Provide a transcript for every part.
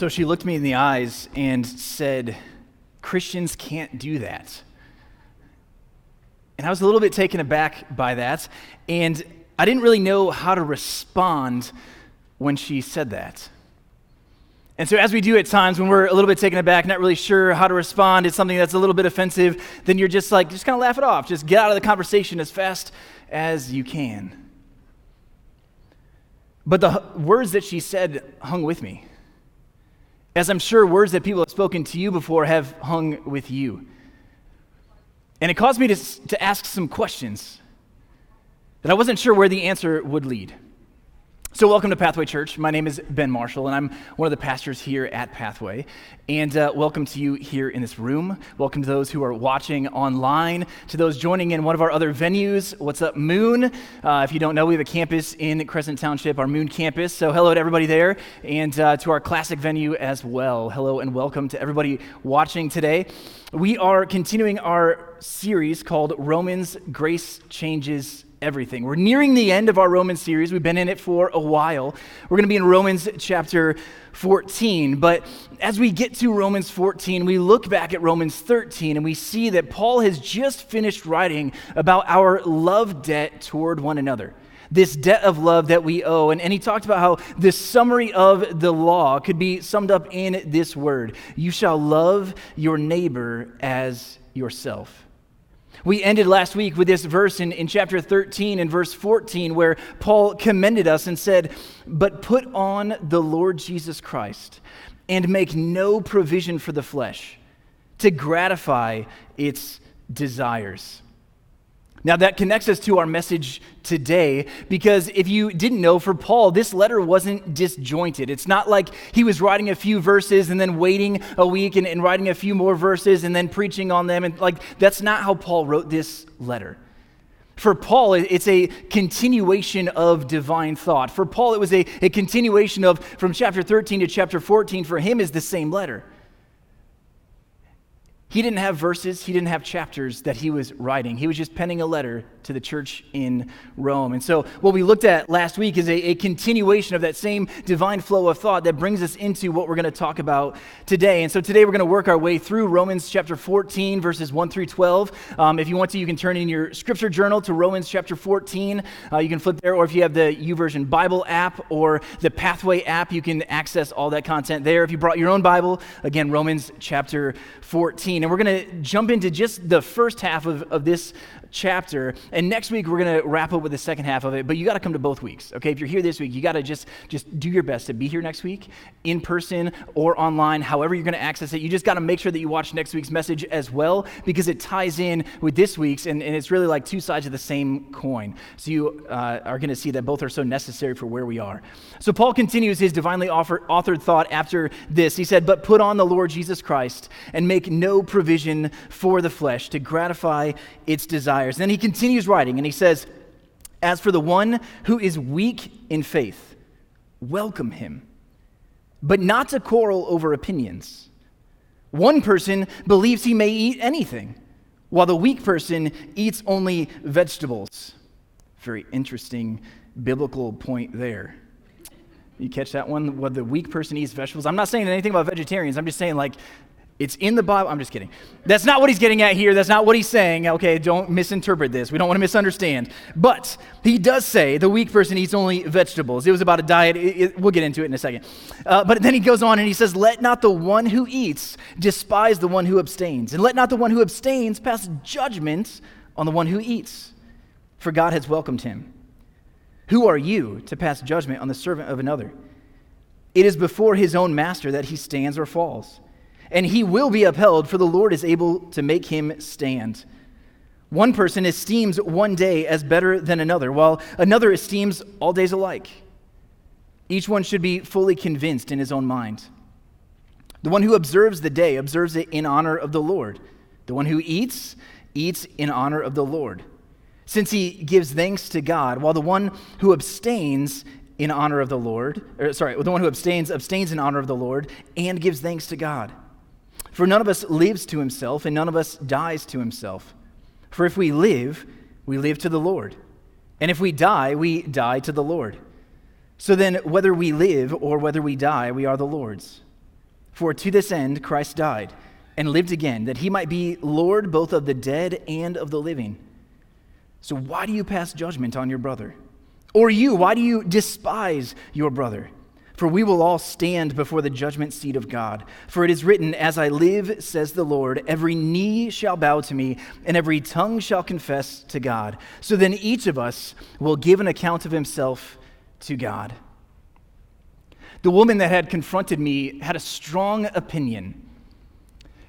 so she looked me in the eyes and said, Christians can't do that. And I was a little bit taken aback by that. And I didn't really know how to respond when she said that. And so, as we do at times when we're a little bit taken aback, not really sure how to respond, it's something that's a little bit offensive, then you're just like, just kind of laugh it off. Just get out of the conversation as fast as you can. But the words that she said hung with me. As I'm sure words that people have spoken to you before have hung with you. And it caused me to, to ask some questions that I wasn't sure where the answer would lead. So, welcome to Pathway Church. My name is Ben Marshall, and I'm one of the pastors here at Pathway. And uh, welcome to you here in this room. Welcome to those who are watching online, to those joining in one of our other venues. What's up, Moon? Uh, if you don't know, we have a campus in Crescent Township, our Moon campus. So, hello to everybody there, and uh, to our classic venue as well. Hello, and welcome to everybody watching today. We are continuing our series called Romans Grace Changes everything. We're nearing the end of our Romans series. We've been in it for a while. We're going to be in Romans chapter 14. But as we get to Romans 14, we look back at Romans 13 and we see that Paul has just finished writing about our love debt toward one another. This debt of love that we owe. And, and he talked about how this summary of the law could be summed up in this word You shall love your neighbor as yourself. We ended last week with this verse in, in chapter 13 and verse 14 where Paul commended us and said, But put on the Lord Jesus Christ and make no provision for the flesh to gratify its desires. Now, that connects us to our message today because if you didn't know, for Paul, this letter wasn't disjointed. It's not like he was writing a few verses and then waiting a week and, and writing a few more verses and then preaching on them. And like, that's not how Paul wrote this letter. For Paul, it's a continuation of divine thought. For Paul, it was a, a continuation of from chapter 13 to chapter 14. For him, is the same letter. He didn't have verses, he didn't have chapters that he was writing. He was just penning a letter to the church in Rome. And so, what we looked at last week is a, a continuation of that same divine flow of thought that brings us into what we're going to talk about today. And so, today we're going to work our way through Romans chapter 14, verses 1 through 12. Um, if you want to, you can turn in your scripture journal to Romans chapter 14. Uh, you can flip there, or if you have the YouVersion Bible app or the Pathway app, you can access all that content there. If you brought your own Bible, again, Romans chapter 14. And we're going to jump into just the first half of, of this chapter. And next week, we're going to wrap up with the second half of it. But you got to come to both weeks, okay? If you're here this week, you got to just, just do your best to be here next week, in person or online, however you're going to access it. You just got to make sure that you watch next week's message as well because it ties in with this week's. And, and it's really like two sides of the same coin. So you uh, are going to see that both are so necessary for where we are. So Paul continues his divinely offer, authored thought after this. He said, But put on the Lord Jesus Christ and make no provision for the flesh to gratify its desires desires. Then he continues writing and he says, As for the one who is weak in faith, welcome him, but not to quarrel over opinions. One person believes he may eat anything, while the weak person eats only vegetables. Very interesting biblical point there. You catch that one? What the weak person eats vegetables. I'm not saying anything about vegetarians. I'm just saying, like, it's in the Bible. I'm just kidding. That's not what he's getting at here. That's not what he's saying. Okay, don't misinterpret this. We don't want to misunderstand. But he does say the weak person eats only vegetables. It was about a diet. It, it, we'll get into it in a second. Uh, but then he goes on and he says, Let not the one who eats despise the one who abstains, and let not the one who abstains pass judgment on the one who eats, for God has welcomed him. Who are you to pass judgment on the servant of another? It is before his own master that he stands or falls and he will be upheld, for the Lord is able to make him stand. One person esteems one day as better than another, while another esteems all days alike. Each one should be fully convinced in his own mind. The one who observes the day observes it in honor of the Lord. The one who eats, eats in honor of the Lord, since he gives thanks to God, while the one who abstains in honor of the Lord, or sorry, the one who abstains abstains in honor of the Lord and gives thanks to God. For none of us lives to himself, and none of us dies to himself. For if we live, we live to the Lord. And if we die, we die to the Lord. So then, whether we live or whether we die, we are the Lord's. For to this end Christ died and lived again, that he might be Lord both of the dead and of the living. So why do you pass judgment on your brother? Or you, why do you despise your brother? For we will all stand before the judgment seat of God. For it is written, As I live, says the Lord, every knee shall bow to me, and every tongue shall confess to God. So then each of us will give an account of himself to God. The woman that had confronted me had a strong opinion.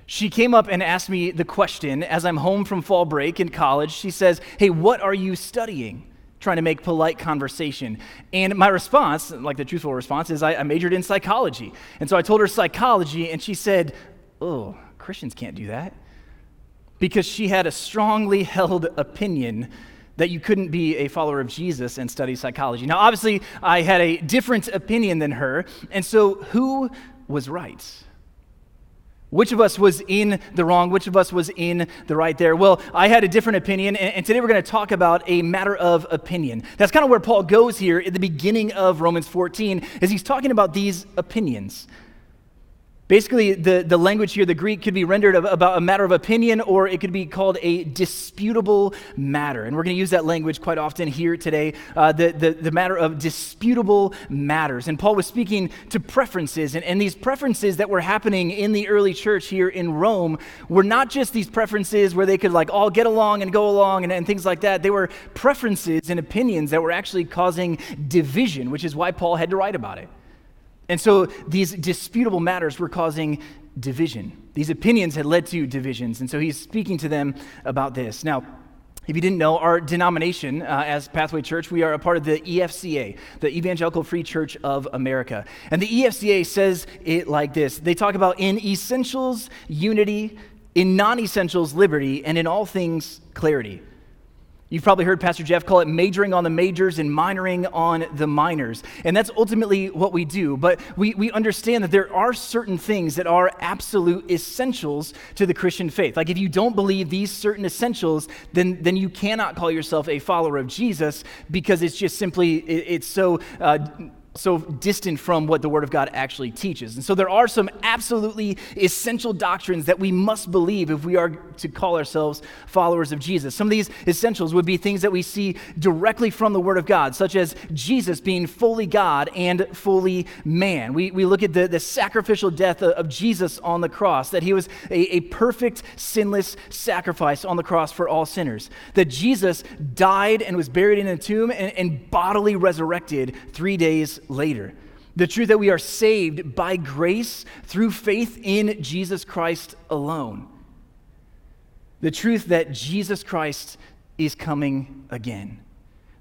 She came up and asked me the question as I'm home from fall break in college. She says, Hey, what are you studying? Trying to make polite conversation. And my response, like the truthful response, is I, I majored in psychology. And so I told her psychology, and she said, Oh, Christians can't do that. Because she had a strongly held opinion that you couldn't be a follower of Jesus and study psychology. Now, obviously, I had a different opinion than her, and so who was right? Which of us was in the wrong? Which of us was in the right there? Well, I had a different opinion, and, today we're going to talk about a matter of opinion. That's kind of where Paul goes here at the beginning of Romans 14, as he's talking about these opinions. Basically, the, the language here, the Greek, could be rendered about a matter of opinion or it could be called a disputable matter. And we're going to use that language quite often here today uh, the, the, the matter of disputable matters. And Paul was speaking to preferences, and, and these preferences that were happening in the early church here in Rome were not just these preferences where they could like all get along and go along and, and things like that. They were preferences and opinions that were actually causing division, which is why Paul had to write about it. And so these disputable matters were causing division. These opinions had led to divisions. And so he's speaking to them about this. Now, if you didn't know, our denomination uh, as Pathway Church, we are a part of the EFCA, the Evangelical Free Church of America. And the EFCA says it like this They talk about in essentials, unity, in non essentials, liberty, and in all things, clarity. You've probably heard Pastor Jeff call it majoring on the majors and minoring on the minors. And that's ultimately what we do. But we, we understand that there are certain things that are absolute essentials to the Christian faith. Like if you don't believe these certain essentials, then, then you cannot call yourself a follower of Jesus because it's just simply, it, it's so. Uh, so distant from what the Word of God actually teaches. And so there are some absolutely essential doctrines that we must believe if we are to call ourselves followers of Jesus. Some of these essentials would be things that we see directly from the Word of God, such as Jesus being fully God and fully man. We, we look at the, the sacrificial death of, Jesus on the cross, that he was a, a perfect, sinless sacrifice on the cross for all sinners, that Jesus died and was buried in a tomb and, and bodily resurrected three days later. The truth that we are saved by grace through faith in Jesus Christ alone. The truth that Jesus Christ is coming again.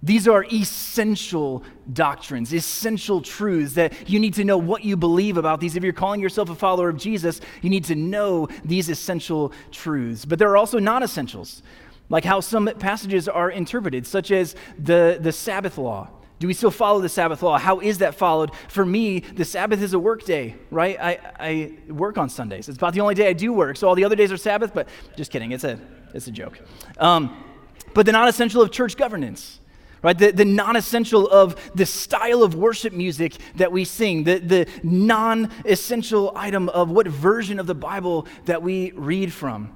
These are essential doctrines, essential truths that you need to know what you believe about these. If you're calling yourself a follower of Jesus, you need to know these essential truths. But there are also non essentials, like how some passages are interpreted, such as the, the Sabbath law do we still follow the Sabbath law? How is that followed? For me, the Sabbath is a work day, right? I, I work on Sundays. It's about the only day I do work. So all the other days are Sabbath, but just kidding. It's a, it's a joke. Um, but the non essential of church governance, right? The, the non essential of the style of worship music that we sing, the, the non essential item of what version of the Bible that we read from.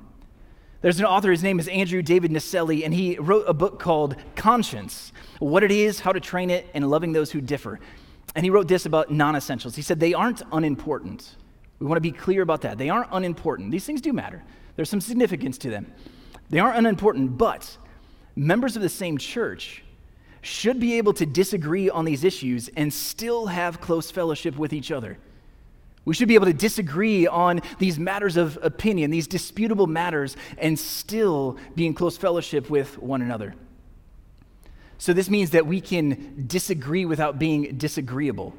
There's an author, his name is Andrew David Naselli, and he wrote a book called Conscience What It Is, How to Train It, and Loving Those Who Differ. And he wrote this about non essentials. He said, They aren't unimportant. We want to be clear about that. They aren't unimportant. These things do matter, there's some significance to them. They aren't unimportant, but members of the same church should be able to disagree on these issues and still have close fellowship with each other. We should be able to disagree on these matters of opinion, these disputable matters, and still be in close fellowship with one another. So, this means that we can disagree without being disagreeable.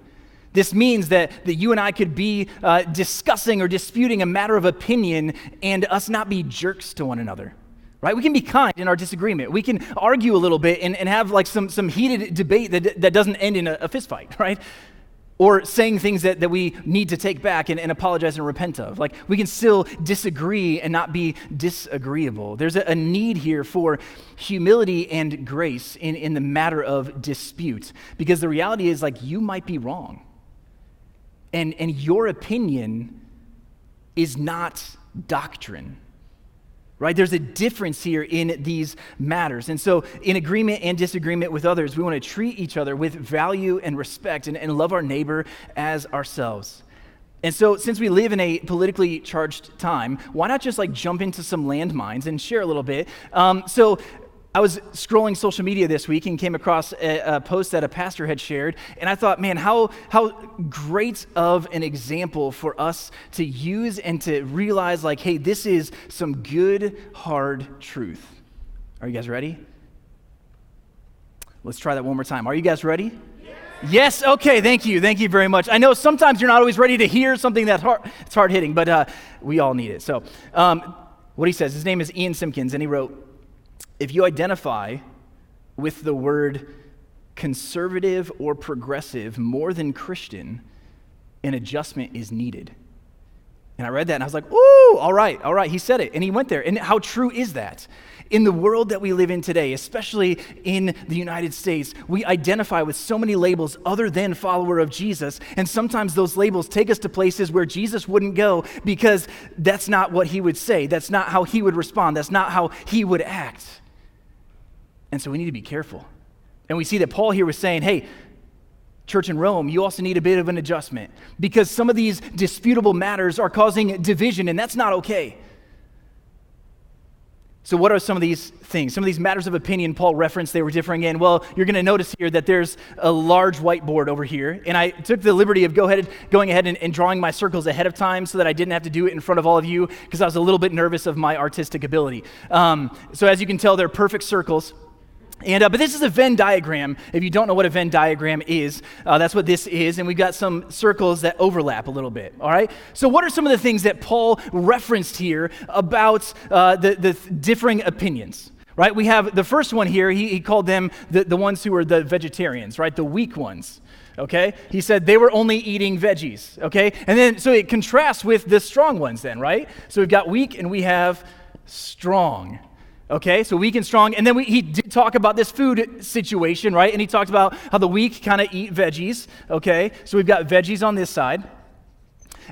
This means that, that you and I could be uh, discussing or disputing a matter of opinion and us not be jerks to one another. Right? We can be kind in our disagreement. We can argue a little bit and, and have like some, some heated debate that, that doesn't end in a, a fist fight, right? Or saying things that, that we need to take back and, and apologize and repent of. Like, we can still disagree and not be disagreeable. There's a, a need here for humility and grace in, in the matter of dispute, because the reality is, like, you might be wrong. And, and your opinion is not doctrine. Right? There's a difference here in these matters. And so, in agreement and disagreement with others, we want to treat each other with value and respect and, and love our neighbor as ourselves. And so, since we live in a politically charged time, why not just like jump into some landmines and share a little bit? Um, so, I was scrolling social media this week and came across a, a, post that a pastor had shared, and I thought, man, how, how great of an example for us to use and to realize, like, hey, this is some good, hard truth. Are you guys ready? Let's try that one more time. Are you guys ready? Yes, okay, thank you. Thank you very much. I know sometimes you're not always ready to hear something that's hard, it's hard hitting, but uh, we all need it. So, um, what he says, his name is Ian Simpkins, and he wrote, if you identify with the word conservative or progressive more than Christian, an adjustment is needed. And I read that and I was like, ooh, all right, all right. He said it. And he went there. And how true is that? In the world that we live in today, especially in the United States, we identify with so many labels other than follower of Jesus. And sometimes those labels take us to places where Jesus wouldn't go because that's not what he would say. That's not how he would respond. That's not how he would act. And so we need to be careful. And we see that Paul here was saying, hey, church in Rome, you also need a bit of an adjustment because some of these disputable matters are causing division, and that's not okay. So, what are some of these things? Some of these matters of opinion Paul referenced they were differing in. Well, you're going to notice here that there's a large whiteboard over here, and I took the liberty of go ahead, going ahead and, and drawing my circles ahead of time so that I didn't have to do it in front of all of you because I was a little bit nervous of my artistic ability. Um, so, as you can tell, they're perfect circles. And, uh, but this is a Venn diagram. If you don't know what a Venn diagram is, uh, that's what this is. And we've got some circles that overlap a little bit. All right? So, what are some of the things that Paul referenced here about uh, the, the differing opinions? Right? We have the first one here, he, he called them the, the ones who were the vegetarians, right? The weak ones okay? He said they were only eating veggies, okay? And then, so it contrasts with the strong ones, then, right? So we've got weak and we have strong. Okay, so weak and strong. And then we, he did talk about this food situation, right? And he talked about how the weak kind of eat veggies. Okay, so we've got veggies on this side.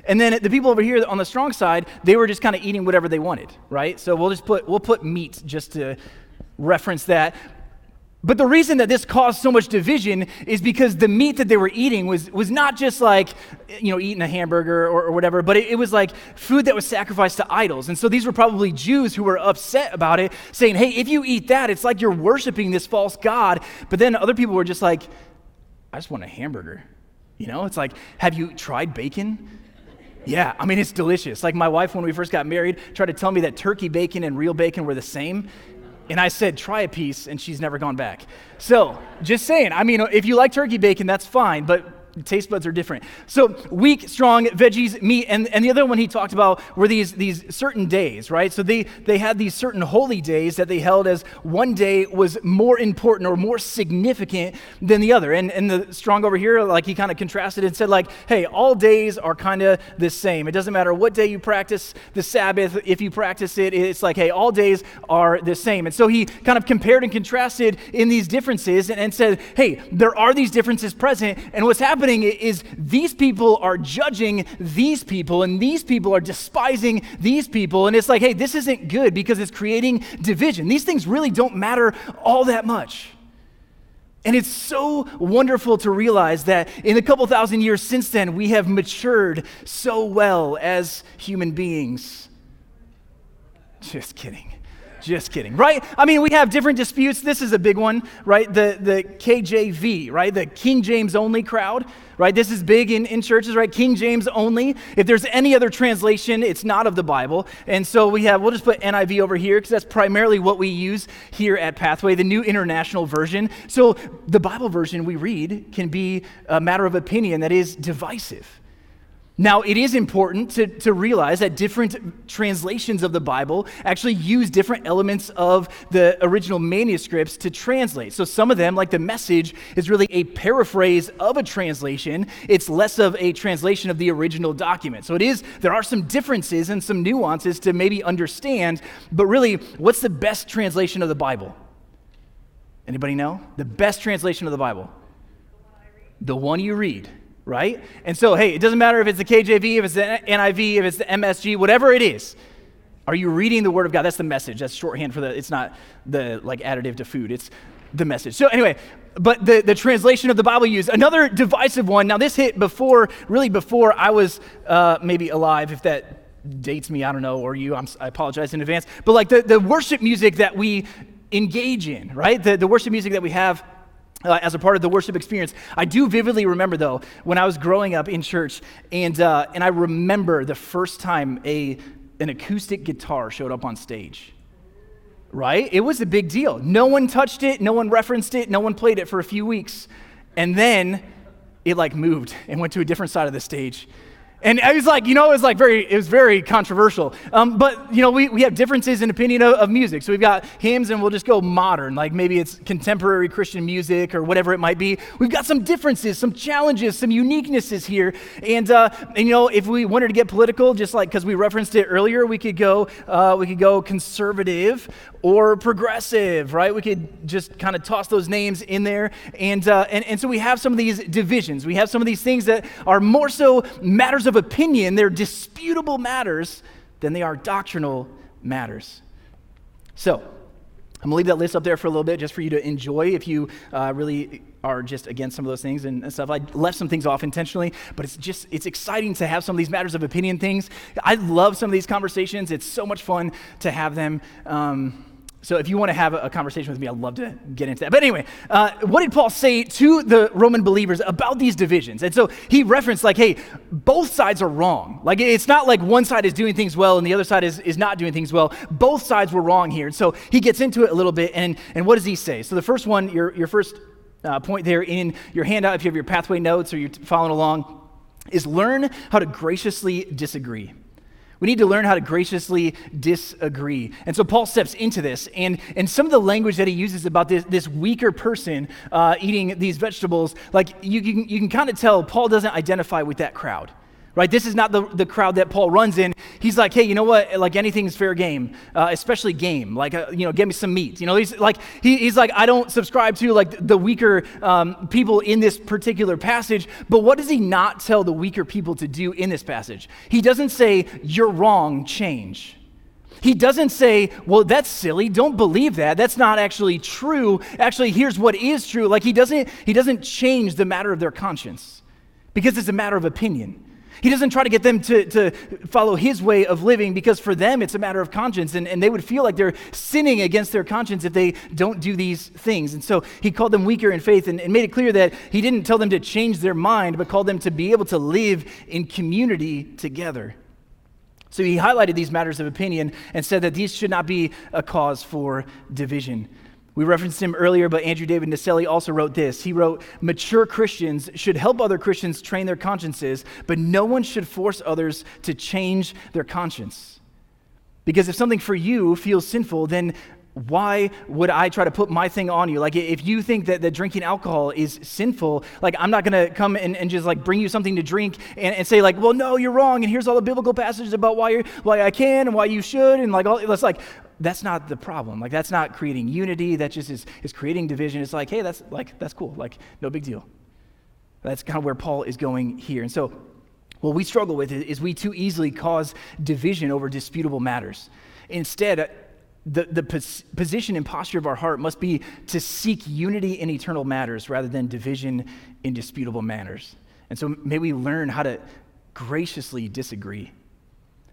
And then the people over here on the strong side, they were just kind of eating whatever they wanted, right? So we'll just put, we'll put meat just to reference that. But the reason that this caused so much division is because the meat that they were eating was, was not just like, you know, eating a hamburger or, or whatever, but it, it, was like food that was sacrificed to idols. And so these were probably Jews who were upset about it, saying, hey, if you eat that, it's like you're worshiping this false God. But then other people were just like, I just want a hamburger. You know, it's like, have you tried bacon? Yeah, I mean, it's delicious. Like my wife, when we first got married, tried to tell me that turkey bacon and real bacon were the same. And I said, try a piece, and she's never gone back. So, just saying, I mean, if you like turkey bacon, that's fine, but taste buds are different. So weak, strong, veggies, meat, and, and the other one he talked about were these, these certain days, right? So they, they had these certain holy days that they held as one day was more important or more significant than the other. And, and the strong over here, like he kind of contrasted and said, like, hey, all days are kind of the same. It doesn't matter what day you practice the Sabbath, if you practice it, it's like, hey, all days are the same. And so he kind of compared and contrasted in these differences and, and said, hey, there are these differences present, and what's happening happening is these people are judging these people, and these people are despising these people. And it's like, hey, this isn't good because it's creating division. These things really don't matter all that much. And it's so wonderful to realize that in a couple thousand years since then, we have matured so well as human beings. Just kidding. Just kidding, right? I mean, we have different disputes. This is a big one, right? The, the KJV, right? The King James only crowd, right? This is big in, in churches, right? King James only. If there's any other translation, it's not of the Bible. And so we have, we'll just put NIV over here because that's primarily what we use here at Pathway, the New International Version. So the Bible version we read can be a matter of opinion that is divisive. Now, it is important to, to realize that different translations of the Bible actually use different elements of the original manuscripts to translate. So, some of them, like the message, is really a paraphrase of a translation. It's less of a translation of the original document. So, it is, there are some differences and some nuances to maybe understand, but really, what's the best translation of the Bible? Anybody know? The best translation of the Bible? The one you read. Right? And so, hey, it doesn't matter if it's the KJV, if it's the NIV, if it's the MSG, whatever it is. Are you reading the Word of God? That's the message. That's shorthand for the, it's not the like additive to food. It's the message. So anyway, but the, the translation of the Bible used, another divisive one. Now this hit before, really before I was uh, maybe alive, if that dates me, I don't know, or you, I'm, i apologize in advance. But like the, the worship music that we engage in, right? The, the worship music that we have uh, as a part of the worship experience. I do vividly remember, though, when I was growing up in church, and, uh, and I remember the first time a, an acoustic guitar showed up on stage. Right? It was a big deal. No one touched it, no one referenced it, no one played it for a few weeks. And then it like moved and went to a different side of the stage. And I was like, you know, it was like very, it was very controversial. Um, but, you know, we, we have differences in opinion of, of, music. So we've got hymns and we'll just go modern, like maybe it's contemporary Christian music or whatever it might be. We've got some differences, some challenges, some uniquenesses here. And, uh, and you know, if we wanted to get political, just like, because we referenced it earlier, we could go, uh, we could go conservative or progressive, right? We could just kind of toss those names in there. And, uh, and, and so we have some of these divisions. We have some of these things that are more so matters of opinion, they're disputable matters than they are doctrinal matters. So, I'm gonna leave that list up there for a little bit just for you to enjoy if you uh, really are just against some of those things and, stuff. I left some things off intentionally, but it's just, it's exciting to have some of these matters of opinion things. I love some of these conversations. It's so much fun to have them. Um, so if you want to have a conversation with me, I'd love to get into that. But anyway, uh, what did Paul say to the Roman believers about these divisions? And so he referenced, like, hey, both sides are wrong. Like, it's not like one side is doing things well and the other side is, is not doing things well. Both sides were wrong here. And so he gets into it a little bit. And, and what does he say? So the first one, your, your first uh, point there in your handout, if you have your pathway notes or you're following along, is learn how to graciously disagree. We need to learn how to graciously disagree. And so Paul steps into this, and, and some of the language that he uses about this, this weaker person uh, eating these vegetables, like you, you can, you can kind of tell Paul doesn't identify with that crowd right? This is not the, the crowd that Paul runs in. He's like, hey, you know what? Like anything's fair game, uh, especially game. Like, uh, you know, give me some meat. You know, he's like, he, he's like, I don't subscribe to like the weaker um, people in this particular passage. But what does he not tell the weaker people to do in this passage? He doesn't say, you're wrong, change. He doesn't say, well, that's silly. Don't believe that. That's not actually true. Actually, here's what is true. Like he doesn't, he doesn't change the matter of their conscience because it's a matter of opinion. He doesn't try to get them to, to follow his way of living because for them it's a matter of conscience and, and they would feel like they're sinning against their conscience if they don't do these things. And so he called them weaker in faith and, and made it clear that he didn't tell them to change their mind, but called them to be able to live in community together. So he highlighted these matters of opinion and said that these should not be a cause for division. We referenced him earlier, but Andrew David Naselli also wrote this. He wrote, Mature Christians should help other Christians train their consciences, but no one should force others to change their conscience. Because if something for you feels sinful, then why would I try to put my thing on you? Like, if you think that, that drinking alcohol is sinful, like, I'm not going to come and, and just like bring you something to drink and, and say, like, well, no, you're wrong. And here's all the biblical passages about why, you're, why I can and why you should. And like, all, it's like, that's not the problem. Like, that's not creating unity. That just is, is creating division. It's like, hey, that's like, that's cool. Like, no big deal. That's kind of where Paul is going here. And so, what we struggle with is we too easily cause division over disputable matters. Instead, uh, the, the pos- position and posture of our heart must be to seek unity in eternal matters rather than division in disputable matters. And so may we learn how to graciously disagree.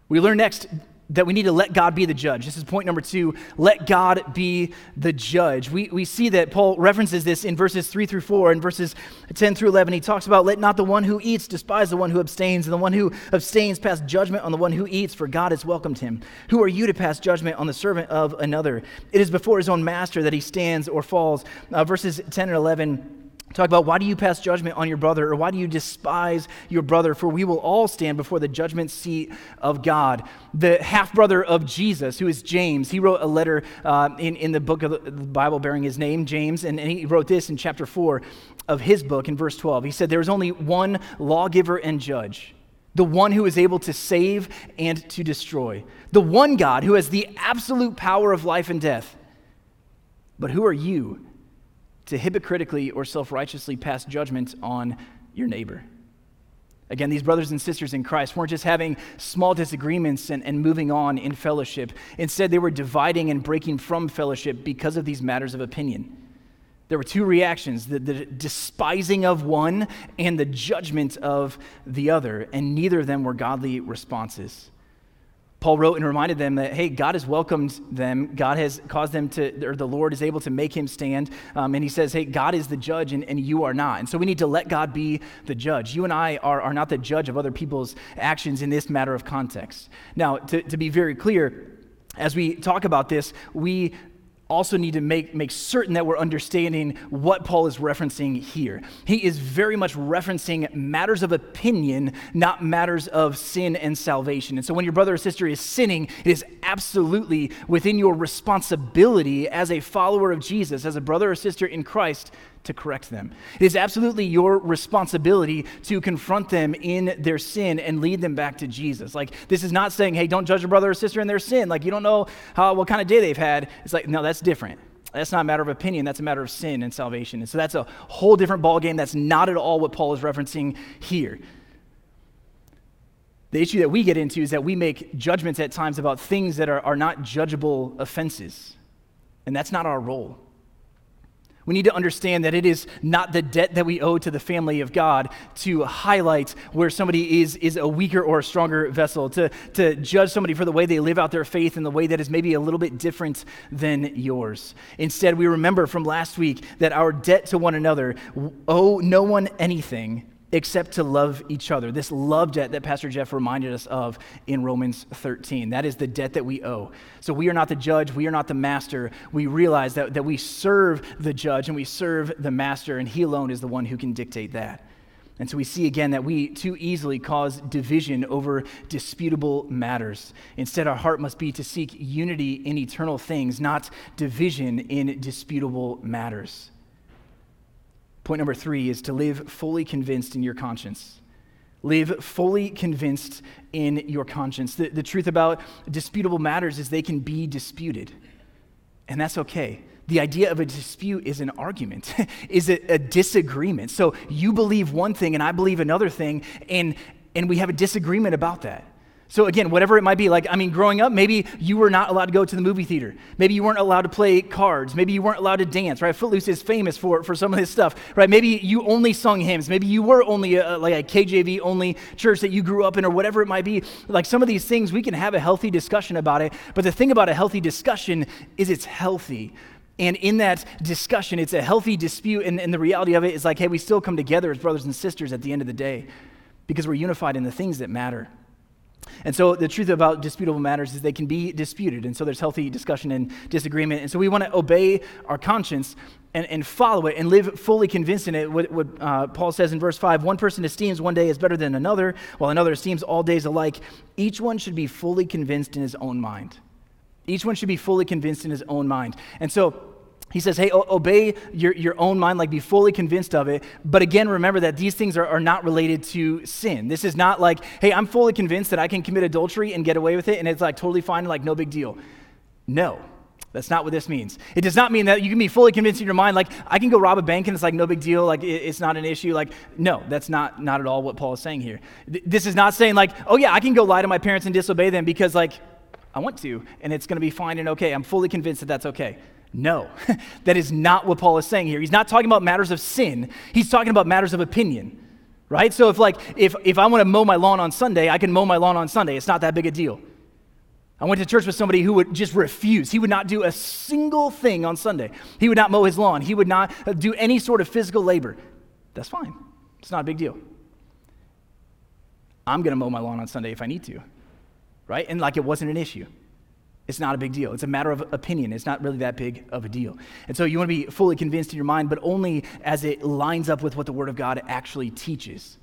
We learn next that we need to let God be the judge. This is point number two let God be the judge. We, we see that Paul references this in verses 3 through 4 and verses 10 through 11. He talks about, Let not the one who eats despise the one who abstains, and the one who abstains pass judgment on the one who eats, for God has welcomed him. Who are you to pass judgment on the servant of another? It is before his own master that he stands or falls. Uh, verses 10 and 11 Talk about why do you pass judgment on your brother or why do you despise your brother? For we will all stand before the judgment seat of God. The half brother of Jesus, who is James, he wrote a letter uh, in, in the book of the Bible bearing his name, James, and, and he wrote this in chapter 4 of his book in verse 12. He said, There is only one lawgiver and judge, the one who is able to save and to destroy, the one God who has the absolute power of life and death. But who are you? To hypocritically or self righteously pass judgment on your neighbor. Again, these brothers and sisters in Christ weren't just having small disagreements and, and moving on in fellowship. Instead, they were dividing and breaking from fellowship because of these matters of opinion. There were two reactions the, the despising of one and the judgment of the other, and neither of them were godly responses. Paul wrote and reminded them that, hey, God has welcomed them. God has caused them to, or the Lord is able to make him stand. Um, and he says, hey, God is the judge and, and you are not. And so we need to let God be the judge. You and I are, are not the judge of other people's actions in this matter of context. Now, to, to be very clear, as we talk about this, we also need to make, make certain that we're understanding what Paul is referencing here. He is very much referencing matters of opinion, not matters of sin and salvation. And so when your brother or sister is sinning, it is absolutely within your responsibility as a follower of Jesus, as a brother or sister in Christ, to correct them. It is absolutely your responsibility to confront them in their sin and lead them back to Jesus. Like, this is not saying, hey, don't judge your brother or sister in their sin. Like, you don't know how, what kind of day they've had. It's like, no, that's different. That's not a matter of opinion. That's a matter of sin and salvation. And so that's a whole different ballgame. That's not at all what Paul is referencing here. The issue that we get into is that we make judgments at times about things that are, are not judgeable offenses. And that's not our role. We need to understand that it is not the debt that we owe to the family of God to highlight where somebody is, is a weaker or a stronger vessel, to, to judge somebody for the way they live out their faith in the way that is maybe a little bit different than yours. Instead, we remember from last week that our debt to one another owe no one anything except to love each other. This love debt that Pastor Jeff reminded us of in Romans 13. That is the debt that we owe. So we are not the judge, we are not the master. We realize that, that we serve the judge and we serve the master, and he alone is the one who can dictate that. And so we see again that we too easily cause division over disputable matters. Instead, our heart must be to seek unity in eternal things, not division in disputable matters. Point number three is to live fully convinced in your conscience. Live fully convinced in your conscience. The, the truth about disputable matters is they can be disputed, and that's okay. The idea of a dispute is an argument, is a, a disagreement. So you believe one thing and I believe another thing, and, and we have a disagreement about that. So, again, whatever it might be, like, I mean, growing up, maybe you were not allowed to go to the movie theater. Maybe you weren't allowed to play cards. Maybe you weren't allowed to dance, right? Footloose is famous for, for some of this stuff, right? Maybe you only sung hymns. Maybe you were only a, like a KJV only church that you grew up in, or whatever it might be. Like, some of these things, we can have a healthy discussion about it. But the thing about a healthy discussion is it's healthy. And in that discussion, it's a healthy dispute. And, and the reality of it is like, hey, we still come together as brothers and sisters at the end of the day because we're unified in the things that matter. And so the truth about disputable matters is they can be disputed. And so there's healthy discussion and disagreement. And so we want to obey our conscience and, and follow it and live fully convinced in it. What, what uh, Paul says in verse 5 one person esteems one day as better than another, while another esteems all days alike. Each one should be fully convinced in his own mind. Each one should be fully convinced in his own mind. And so he says, hey, obey your, your own mind, like be fully convinced of it. But again, remember that these things are, are not related to sin. This is not like, hey, I'm fully convinced that I can commit adultery and get away with it, and it's like totally fine, like no big deal. No, that's not what this means. It does not mean that you can be fully convinced in your mind, like, I can go rob a bank and it's like no big deal, like, it's not an issue. Like, no, that's not, not at all what Paul is saying here. This is not saying, like, oh yeah, I can go lie to my parents and disobey them because, like, I want to, and it's going to be fine and okay. I'm fully convinced that that's okay. No, that is not what Paul is saying here. He's not talking about matters of sin, he's talking about matters of opinion. Right? So if like if if I want to mow my lawn on Sunday, I can mow my lawn on Sunday. It's not that big a deal. I went to church with somebody who would just refuse. He would not do a single thing on Sunday. He would not mow his lawn. He would not do any sort of physical labor. That's fine. It's not a big deal. I'm going to mow my lawn on Sunday if I need to. Right? And like it wasn't an issue. It's not a big deal. It's a matter of opinion. It's not really that big of a deal. And so you want to be fully convinced in your mind, but only as it lines up with what the Word of God actually teaches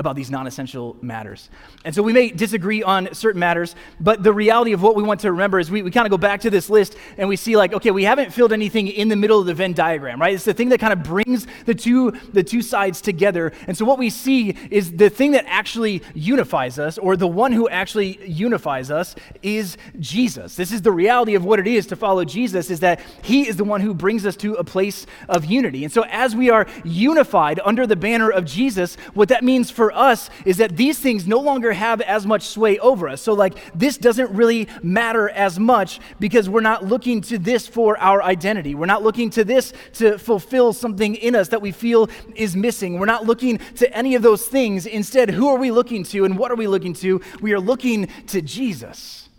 about these non essential matters. And so we may disagree on certain matters, but the reality of what we want to remember is we, we kind of go back to this list and we see, like, okay, we haven't filled anything in the middle of the Venn diagram, right? It's the thing that kind of brings the two, the two sides together. And so what we see is the thing that actually unifies us, or the one who actually unifies us, is Jesus. This is the reality of what it is to follow Jesus, is that he is the one who brings us to a place of unity. And so as we are unified under the banner of Jesus, what that means for us is that these things no longer have as much sway over us. So, like, this doesn't really matter as much because we're not looking to this for our identity. We're not looking to this to fulfill something in us that we feel is missing. We're not looking to any of those things. Instead, who are we looking to and what are we looking to? We are looking to Jesus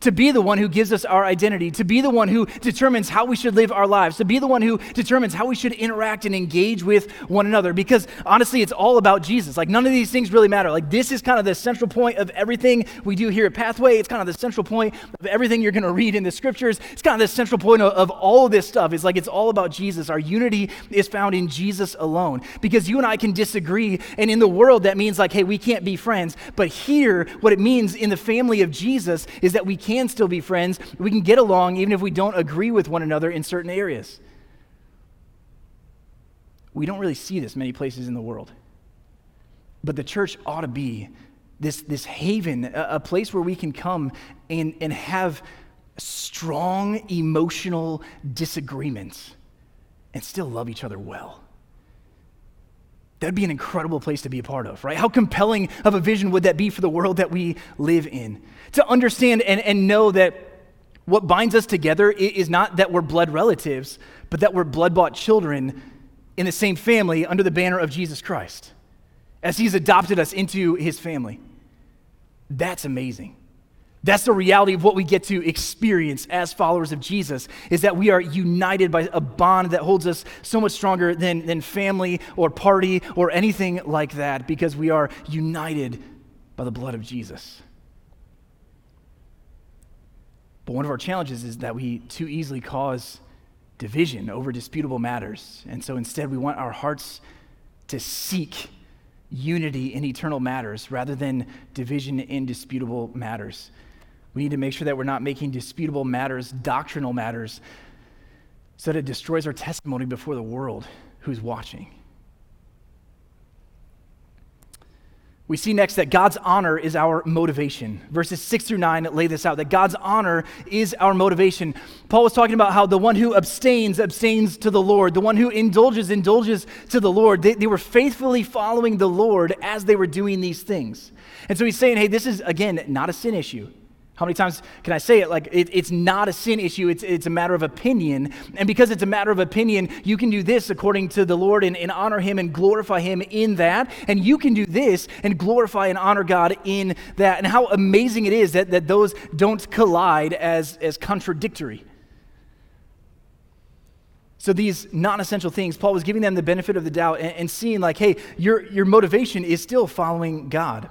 to be the one who gives us our identity, to be the one who determines how we should live our lives, to be the one who determines how we should interact and engage with one another. Because honestly, it's all about Jesus. Like, none of these things really matter. Like, this is kind of the central point of everything we do here at Pathway. It's kind of the central point of everything you're going to read in the scriptures. It's kind of the central point of, of all of this stuff. It's like it's all about Jesus. Our unity is found in Jesus alone. Because you and I can disagree, and in the world, that means like, hey, we can't be friends. But here, what it means in the family of Jesus is that we can still be friends. We can get along even if we don't agree with one another in certain areas. We don't really see this many places in the world. But the church ought to be this, this haven, a, a place where we can come and, and have strong emotional disagreements and still love each other well. That'd be an incredible place to be a part of, right? How compelling of a vision would that be for the world that we live in? To understand and, and know that what binds us together is not that we're blood relatives, but that we're blood bought children in the same family under the banner of Jesus Christ, as He's adopted us into His family. That's amazing. That's the reality of what we get to experience as followers of Jesus is that we are united by a bond that holds us so much stronger than, than family or party or anything like that because we are united by the blood of Jesus. But one of our challenges is that we too easily cause division over disputable matters. And so instead, we want our hearts to seek unity in eternal matters rather than division in disputable matters. We need to make sure that we're not making disputable matters doctrinal matters so that it destroys our testimony before the world who's watching. We see next that God's honor is our motivation. Verses 6 through 9 lay this out that God's honor is our motivation. Paul was talking about how the one who abstains, abstains to the Lord. The one who indulges, indulges to the Lord. They, they were faithfully following the Lord as they were doing these things. And so he's saying, hey, this is, again, not a sin issue. How many times can I say it? Like, it, it's not a sin issue, it's, it's a matter of opinion. And because it's a matter of opinion, you can do this according to the Lord and, and honor Him and glorify Him in that. And you can do this and glorify and honor God in that. And how amazing it is that, that those don't collide as, as contradictory. So these non-essential things, Paul was giving them the benefit of the doubt and, and seeing like, hey, your, your motivation is still following God.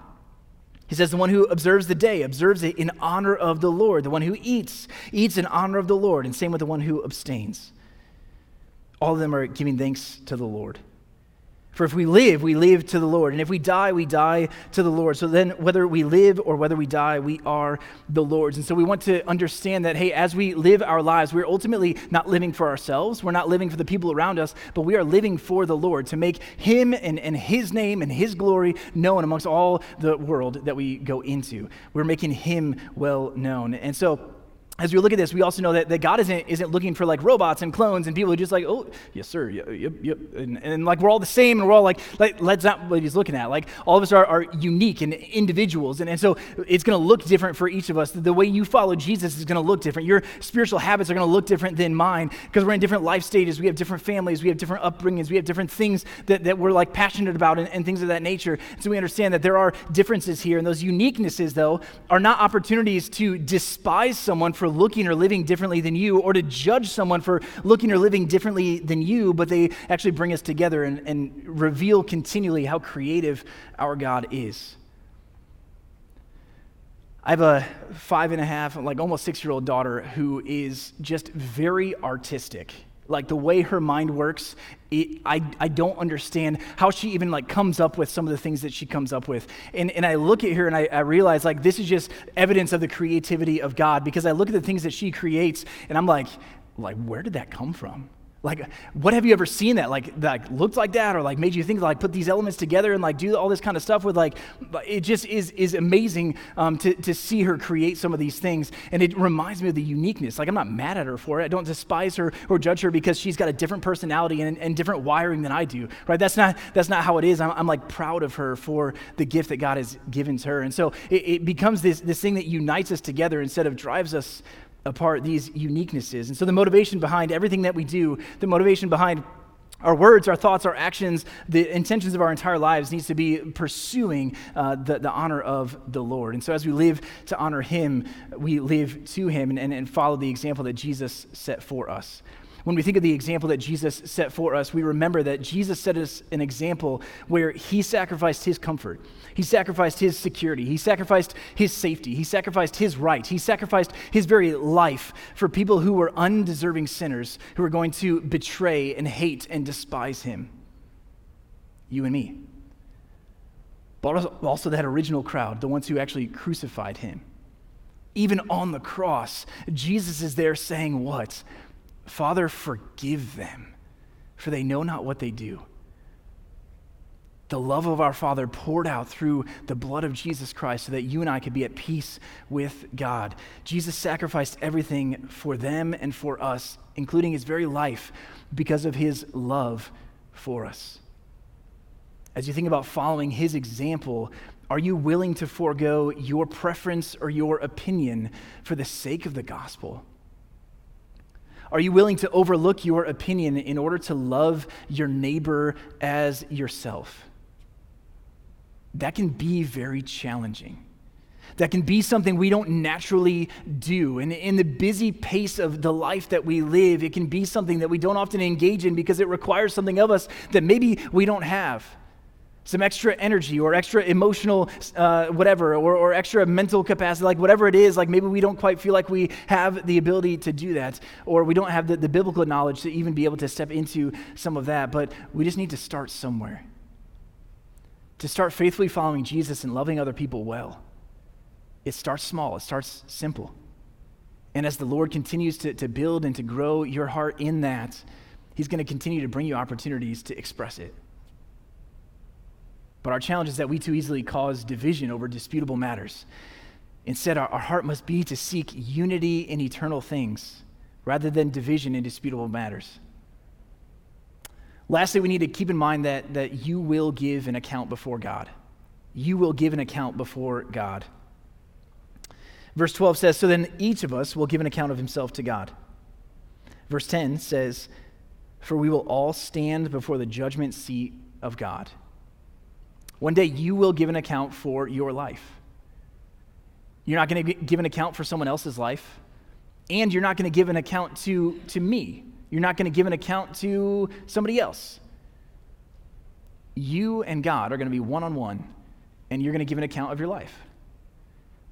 He says, The one who observes the day observes it in honor of the Lord. The one who eats, eats in honor of the Lord. And same with the one who abstains. All of them are giving thanks to the Lord. For if we live, we live to the Lord. And if we die, we die to the Lord. So then, whether we live or whether we die, we are the Lord's. And so we want to understand that, hey, as we live our lives, we're ultimately not living for ourselves. We're not living for the people around us, but we are living for the Lord to make Him and, and His name and His glory known amongst all the world that we go into. We're making Him well known. And so, as we look at this, we also know that, that God isn't, isn't looking for like robots and clones and people who just like, oh, yes, sir, yep, yep, yep. And, and like we're all the same and we're all like, like that's not what he's looking at. Like all of us are, are unique and individuals. And, and so it's going to look different for each of us. The way you follow Jesus is going to look different. Your spiritual habits are going to look different than mine because we're in different life stages. We have different families. We have different upbringings. We have different things that, that we're like passionate about and, and things of that nature. So we understand that there are differences here. And those uniquenesses, though, are not opportunities to despise someone for for looking or living differently than you or to judge someone for looking or living differently than you, but they actually bring us together and, and reveal continually how creative our God is. I have a five and a half, like almost six year old daughter who is just very artistic like the way her mind works it, I, I don't understand how she even like comes up with some of the things that she comes up with. And, and i look at her and I, I realize like this is just evidence of the creativity of god because i look at the things that she creates and i'm like like where did that come from Like, what have you ever seen that like that looked like that, or like made you think like put these elements together and like do all this kind of stuff with like? It just is is amazing um, to to see her create some of these things, and it reminds me of the uniqueness. Like, I'm not mad at her for it. I don't despise her or judge her because she's got a different personality and, and different wiring than I do. Right? That's not that's not how it is. I'm, I'm like proud of her for the gift that God has given to her, and so it, it becomes this this thing that unites us together instead of drives us apart these uniquenesses. And so the motivation behind everything that we do, the motivation behind our words, our thoughts, our actions, the intentions of our entire lives needs to be pursuing uh, the, the honor of the Lord. And so as we live to honor Him, we live to Him and, and, and follow the example that Jesus set for us when we think of the example that Jesus set for us, we remember that Jesus set us an example where he sacrificed his comfort, he sacrificed his security, he sacrificed his safety, he sacrificed his right, he sacrificed his very life for people who were undeserving sinners who were going to betray and hate and despise him. You and me. But also that original crowd, the ones who actually crucified him. Even on the cross, Jesus is there saying, What? Father, forgive them, for they know not what they do. The love of our Father poured out through the blood of Jesus Christ so that you and I could be at peace with God. Jesus sacrificed everything for them and for us, including his very life, because of his love for us. As you think about following his example, are you willing to forego your preference or your opinion for the sake of the gospel? Are you willing to overlook your opinion in order to love your neighbor as yourself? That can be very challenging. That can be something we don't naturally do. And in the busy pace of the life that we live, it can be something that we don't often engage in because it requires something of us that maybe we don't have some extra energy or extra emotional uh, whatever or, or extra mental capacity like whatever it is like maybe we don't quite feel like we have the ability to do that or we don't have the, the biblical knowledge to even be able to step into some of that but we just need to start somewhere. To start faithfully following jesus and loving other people well. It starts small it starts simple. And as the lord continues to, to build and to grow your heart in that he's going to continue to bring you opportunities to express it but our challenge is that we too easily cause division over disputable matters. Instead, our, our heart must be to seek unity in eternal things rather than division in disputable matters. Lastly, we need to keep in mind that, that you will give an account before God. You will give an account before God. Verse 12 says, So then each of us will give an account of himself to God. Verse 10 says, For we will all stand before the judgment seat of God. One day you will give an account for your life. You're not going to give an account for someone else's life, and you're not going to give an account to, to me. You're not going to give an account to somebody else. You and God are going to be one on one, and you're going to give an account of your life,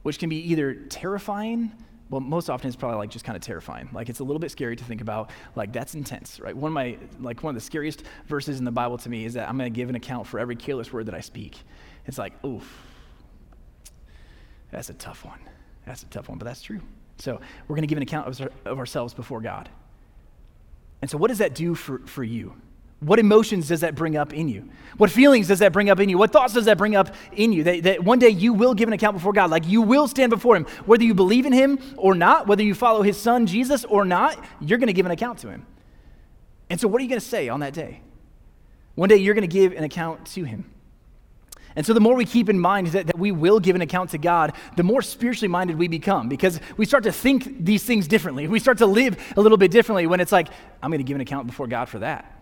which can be either terrifying well, most often it's probably like just kind of terrifying. Like it's a little bit scary to think about. Like that's intense, right? One of my like one of the scariest verses in the Bible to me is that I'm going to give an account for every careless word that I speak. It's like, oof, that's a tough one. That's a tough one, but that's true. So we're going to give an account of, of ourselves before God. And so, what does that do for, for you? What emotions does that bring up in you? What feelings does that bring up in you? What thoughts does that bring up in you? That, that, one day you will give an account before God. Like you will stand before Him. Whether you believe in Him or not, whether you follow His Son Jesus or not, you're going to give an account to Him. And so, what are you going to say on that day? One day you're going to give an account to Him. And so, the more we keep in mind that, that we will give an account to God, the more spiritually minded we become because we start to think these things differently. We start to live a little bit differently when it's like, I'm going to give an account before God for that.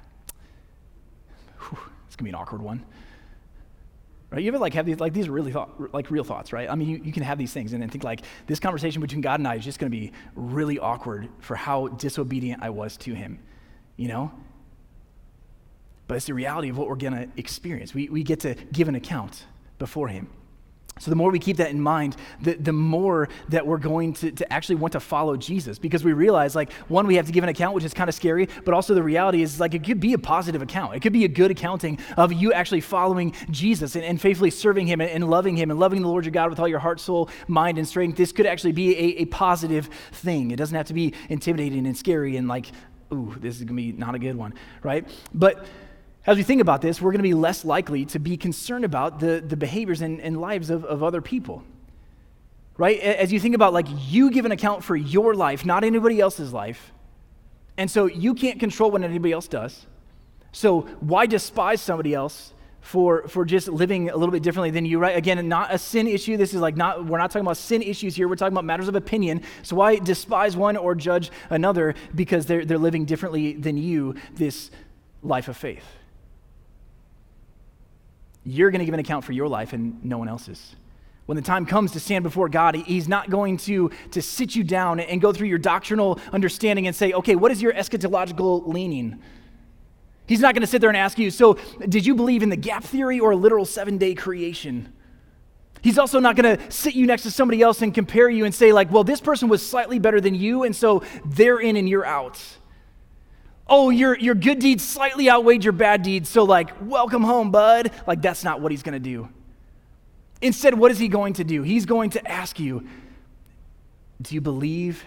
It's gonna be an awkward one. Right? You ever like have these like these really thought, like real thoughts, right? I mean, you, you can have these things and then think like this conversation between God and I is just gonna be really awkward for how disobedient I was to Him, you know. But it's the reality of what we're gonna experience. We we get to give an account before Him. So, the more we keep that in mind, the, the more that we're going to, to actually want to follow Jesus because we realize, like, one, we have to give an account, which is kind of scary, but also the reality is, like, it could be a positive account. It could be a good accounting of you actually following Jesus and, and faithfully serving Him and, and, loving Him and loving the Lord your God with all your heart, soul, mind, and strength. This could actually be a, a positive thing. It doesn't have to be intimidating and scary and, like, ooh, this is going to be not a good one, right? But as we think about this, we're going to be less likely to be concerned about the, the behaviors and, and lives of, of other people. Right? As you think about like you give an account for your life, not anybody else's life. And so you can't control what anybody else does. So why despise somebody else for, for just living a little bit differently than you, right? Again, not a sin issue. This is like not, we're not talking about sin issues here. We're talking about matters of opinion. So why despise one or judge another because they're, they're living differently than you this life of faith? You're going to give an account for your life and no one else's. When the time comes to stand before God, He's not going to, to sit you down and go through your doctrinal understanding and say, okay, what is your eschatological leaning? He's not going to sit there and ask you, so did you believe in the gap theory or a literal seven day creation? He's also not going to sit you next to somebody else and compare you and say, like, well, this person was slightly better than you, and so they're in and you're out. Oh, your, your good deeds slightly outweighed your bad deeds, so, like, welcome home, bud. Like, that's not what he's going to do. Instead, what is he going to do? He's going to ask you, do you believe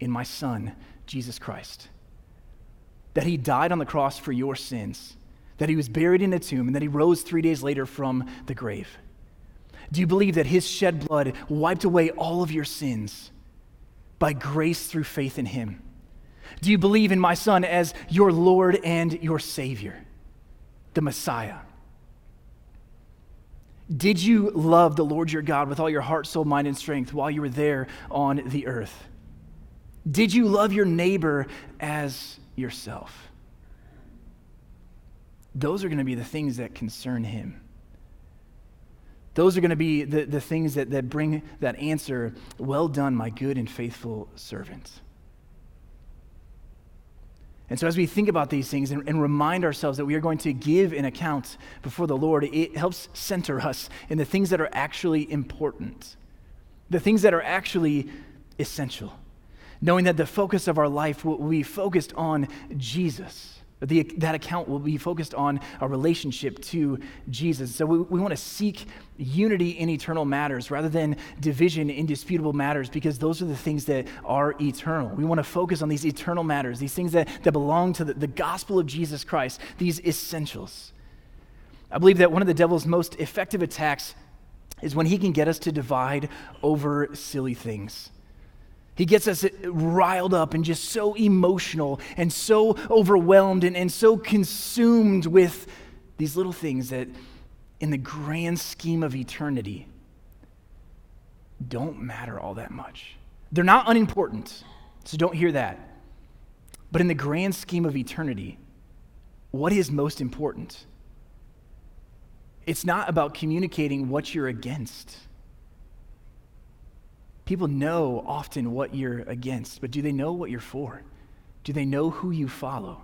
in my son, Jesus Christ? that he died on the cross for your sins, that he was buried in a tomb, and that he rose three days later from the grave? Do you believe that his shed blood wiped away all of your sins by grace through faith in him? Do you believe in my son as your Lord and your Savior, the Messiah? Did you love the Lord your God with all your heart, soul, mind, and strength while you were there on the earth? Did you love your neighbor as yourself. Those are going to be the things that concern him. Those are going to be the, the things that, that bring that answer well done, my good and faithful servant. And so, as we think about these things and, and, remind ourselves that we are going to give an account before the Lord, it helps center us in the things that are actually important, the things that are actually essential knowing that the focus of our life will be focused on Jesus. The, that account will be focused on a relationship to Jesus. So we, we want to seek unity in eternal matters rather than division in disputable matters because those are the things that are eternal. We want to focus on these eternal matters, these things that, that belong to the, the gospel of Jesus Christ, these essentials. I believe that one of the devil's most effective attacks is when he can get us to divide over silly things. He gets us riled up and just so emotional and so overwhelmed and, and so consumed with these little things that, in the grand scheme of eternity, don't matter all that much. They're not unimportant, so don't hear that. But in the grand scheme of eternity, what is most important? It's not about communicating what you're against. People know often what you're against, but do they know what you're for? Do they know who you follow?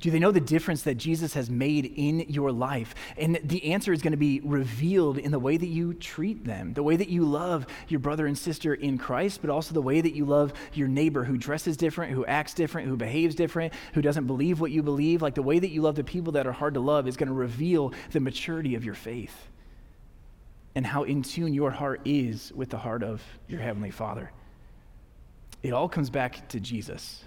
Do they know the difference that Jesus has made in your life? And the answer is going to be revealed in the way that you treat them, the way that you love your brother and sister in Christ, but also the way that you love your neighbor who dresses different, who acts different, who behaves different, who doesn't believe what you believe. Like the way that you love the people that are hard to love is going to reveal the maturity of your faith and how in tune your heart is with the heart of your Heavenly Father. It all comes back to Jesus,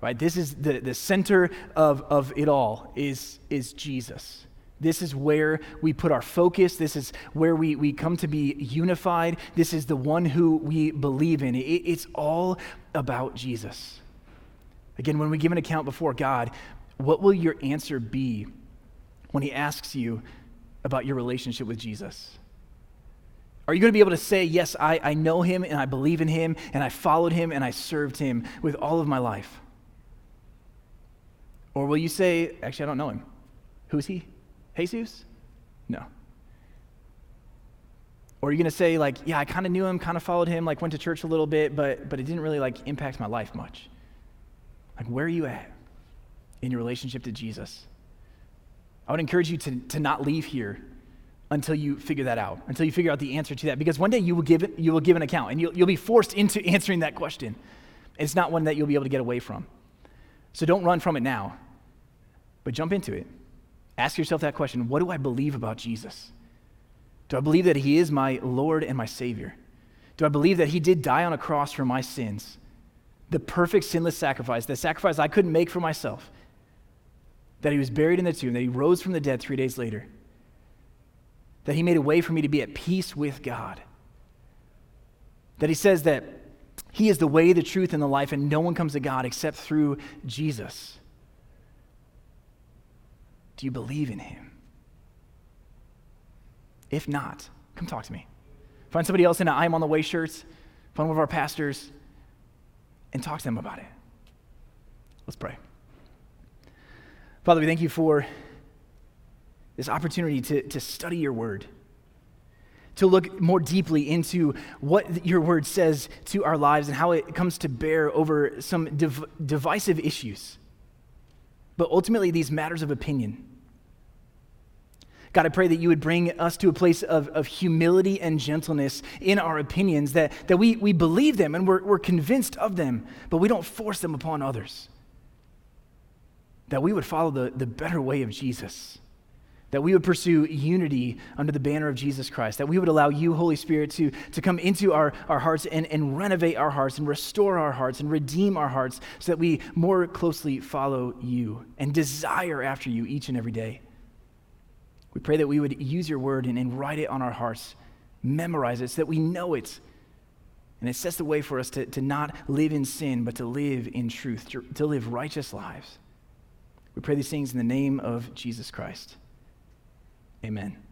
right? This is the, the center of, of it all is, is Jesus. This is where we put our focus. This is where we, we come to be unified. This is the one who we believe in. It, it's all about Jesus. Again, when we give an account before God, what will your answer be when He asks you about your relationship with Jesus? Are you going to be able to say, Yes, I, I know him and I believe in him and I followed him and I served him with all of my life? Or will you say, Actually, I don't know him? Who's he? Jesus? No. Or are you going to say, like, yeah, I kind of knew him, kind of followed him, like went to church a little bit, but, but it didn't really like impact my life much? Like, where are you at in your relationship to Jesus? I would encourage you to, to not leave here until you figure that out, until you figure out the answer to that. Because one day you will give, it, you will give an account and you'll, you'll be forced into answering that question. It's not one that you'll be able to get away from. So don't run from it now, but jump into it. Ask yourself that question What do I believe about Jesus? Do I believe that He is my Lord and my Savior? Do I believe that He did die on a cross for my sins? the perfect sinless sacrifice, the sacrifice I couldn't make for myself, that he was buried in the tomb, that he rose from the dead three days later, that he made a way for me to be at peace with God, that he says that he is the way, the truth, and the life, and no one comes to God except through Jesus. Do you believe in him? If not, come talk to me. Find somebody else in an I'm on the way shirts, find one of our pastors, and talk to them about it. Let's pray. Father, we thank you for this opportunity to, to study your word, to look more deeply into what your word says to our lives and how it comes to bear over some div- divisive issues, but ultimately these matters of opinion. God, I pray that you would bring us to a place of, of humility and gentleness in our opinions, that, that we, we believe them and we're, we're convinced of them, but we don't force them upon others. That we would follow the, the better way of Jesus. That we would pursue unity under the banner of Jesus Christ. That we would allow you, Holy Spirit, to, to come into our, our hearts and, and renovate our hearts and restore our hearts and redeem our hearts so that we more closely follow you and desire after you each and every day. We pray that we would use your word and, and write it on our hearts, memorize it so that we know it. And it sets the way for us to, to not live in sin, but to live in truth, to, to live righteous lives. We pray these things in the name of Jesus Christ. Amen.